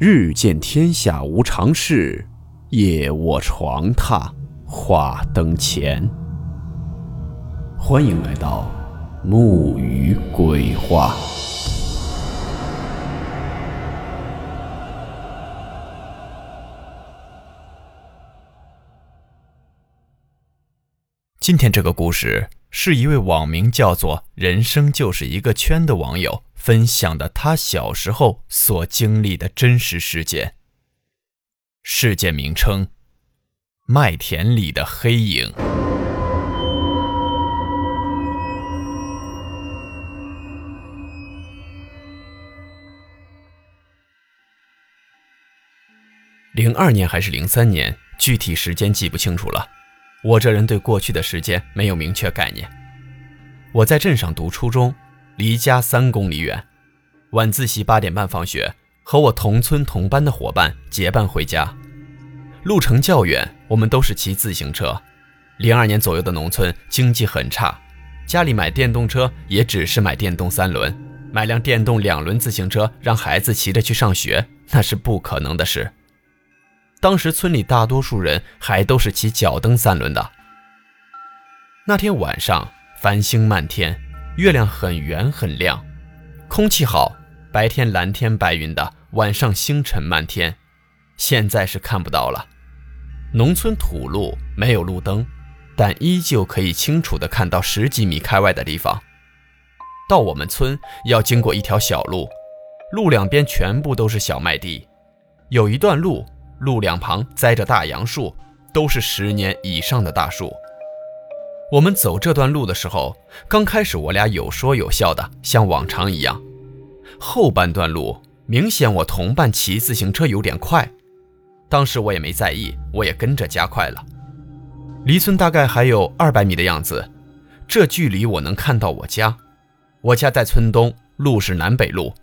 日见天下无常事，夜卧床榻话灯前。欢迎来到木鱼鬼话。今天这个故事是一位网名叫做“人生就是一个圈”的网友。分享的他小时候所经历的真实事件。事件名称：麦田里的黑影。零二年还是零三年，具体时间记不清楚了。我这人对过去的时间没有明确概念。我在镇上读初中。离家三公里远，晚自习八点半放学，和我同村同班的伙伴结伴回家。路程较远，我们都是骑自行车。零二年左右的农村经济很差，家里买电动车也只是买电动三轮，买辆电动两轮自行车让孩子骑着去上学，那是不可能的事。当时村里大多数人还都是骑脚蹬三轮的。那天晚上，繁星漫天。月亮很圆很亮，空气好，白天蓝天白云的，晚上星辰漫天。现在是看不到了。农村土路没有路灯，但依旧可以清楚地看到十几米开外的地方。到我们村要经过一条小路，路两边全部都是小麦地，有一段路，路两旁栽着大杨树，都是十年以上的大树。我们走这段路的时候，刚开始我俩有说有笑的，像往常一样。后半段路明显我同伴骑自行车有点快，当时我也没在意，我也跟着加快了。离村大概还有二百米的样子，这距离我能看到我家。我家在村东，路是南北路，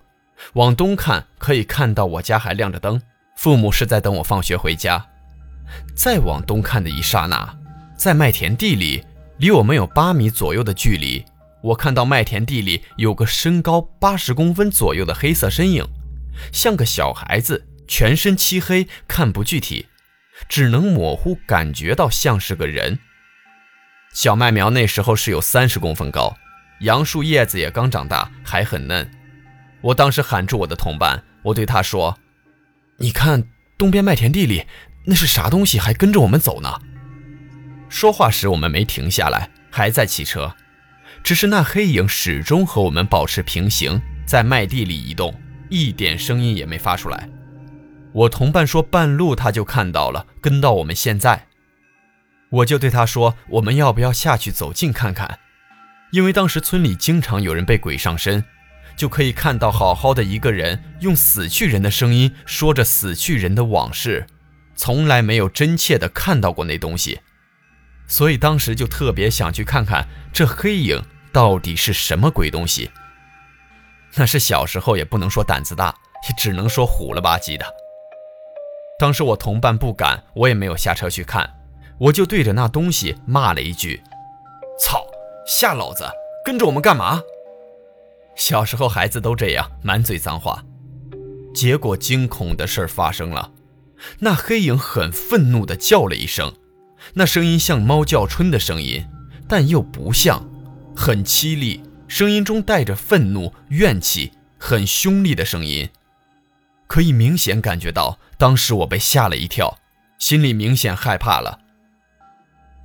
往东看可以看到我家还亮着灯，父母是在等我放学回家。再往东看的一刹那，在麦田地里。离我们有八米左右的距离，我看到麦田地里有个身高八十公分左右的黑色身影，像个小孩子，全身漆黑，看不具体，只能模糊感觉到像是个人。小麦苗那时候是有三十公分高，杨树叶子也刚长大，还很嫩。我当时喊住我的同伴，我对他说：“你看东边麦田地里那是啥东西，还跟着我们走呢？”说话时，我们没停下来，还在骑车，只是那黑影始终和我们保持平行，在麦地里移动，一点声音也没发出来。我同伴说，半路他就看到了，跟到我们现在。我就对他说，我们要不要下去走近看看？因为当时村里经常有人被鬼上身，就可以看到好好的一个人用死去人的声音说着死去人的往事，从来没有真切的看到过那东西。所以当时就特别想去看看这黑影到底是什么鬼东西。那是小时候也不能说胆子大，也只能说虎了吧唧的。当时我同伴不敢，我也没有下车去看，我就对着那东西骂了一句：“操，吓老子，跟着我们干嘛？”小时候孩子都这样，满嘴脏话。结果惊恐的事发生了，那黑影很愤怒地叫了一声。那声音像猫叫春的声音，但又不像，很凄厉，声音中带着愤怒、怨气，很凶厉的声音。可以明显感觉到，当时我被吓了一跳，心里明显害怕了。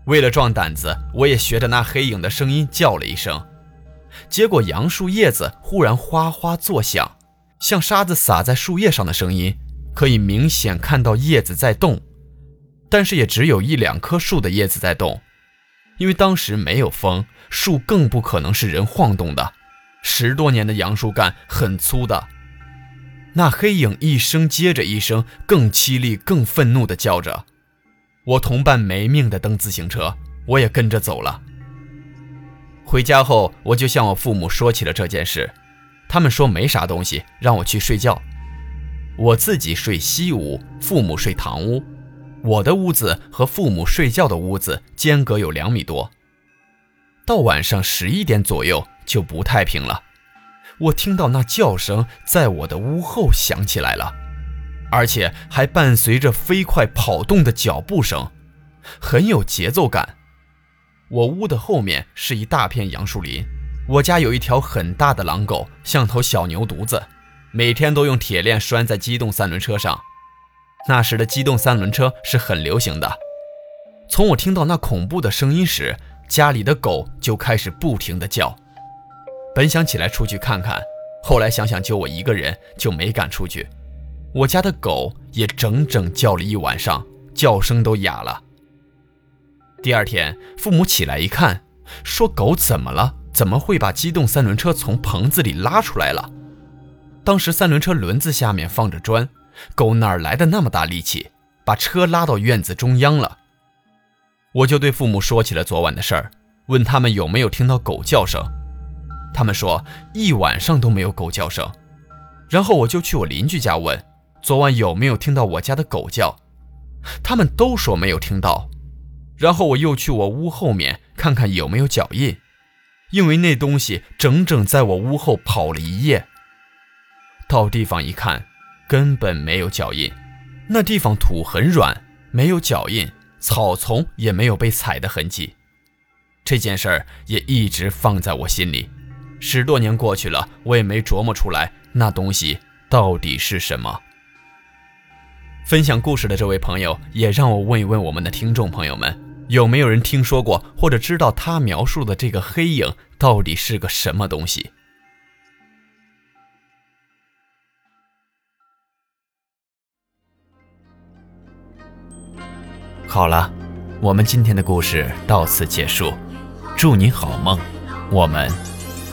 为了壮胆子，我也学着那黑影的声音叫了一声，结果杨树叶子忽然哗哗作响，像沙子洒在树叶上的声音，可以明显看到叶子在动。但是也只有一两棵树的叶子在动，因为当时没有风，树更不可能是人晃动的。十多年的杨树干很粗的。那黑影一声接着一声，更凄厉、更愤怒地叫着。我同伴没命地蹬自行车，我也跟着走了。回家后，我就向我父母说起了这件事，他们说没啥东西，让我去睡觉。我自己睡西屋，父母睡堂屋。我的屋子和父母睡觉的屋子间隔有两米多。到晚上十一点左右就不太平了，我听到那叫声在我的屋后响起来了。而且还伴随着飞快跑动的脚步声，很有节奏感。我屋的后面是一大片杨树林，我家有一条很大的狼狗，像头小牛犊子，每天都用铁链拴在机动三轮车上。那时的机动三轮车是很流行的。从我听到那恐怖的声音时，家里的狗就开始不停地叫。本想起来出去看看，后来想想就我一个人，就没敢出去。我家的狗也整整叫了一晚上，叫声都哑了。第二天，父母起来一看，说：“狗怎么了？怎么会把机动三轮车从棚子里拉出来了？”当时三轮车轮子下面放着砖，狗哪来的那么大力气，把车拉到院子中央了？我就对父母说起了昨晚的事儿，问他们有没有听到狗叫声。他们说一晚上都没有狗叫声。然后我就去我邻居家问。昨晚有没有听到我家的狗叫？他们都说没有听到。然后我又去我屋后面看看有没有脚印，因为那东西整整在我屋后跑了一夜。到地方一看，根本没有脚印。那地方土很软，没有脚印，草丛也没有被踩的痕迹。这件事儿也一直放在我心里。十多年过去了，我也没琢磨出来那东西到底是什么。分享故事的这位朋友也让我问一问我们的听众朋友们，有没有人听说过或者知道他描述的这个黑影到底是个什么东西？好了，我们今天的故事到此结束，祝您好梦，我们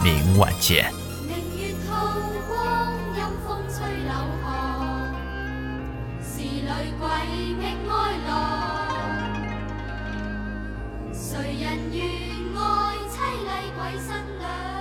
明晚见。谁人愿爱凄厉鬼新娘？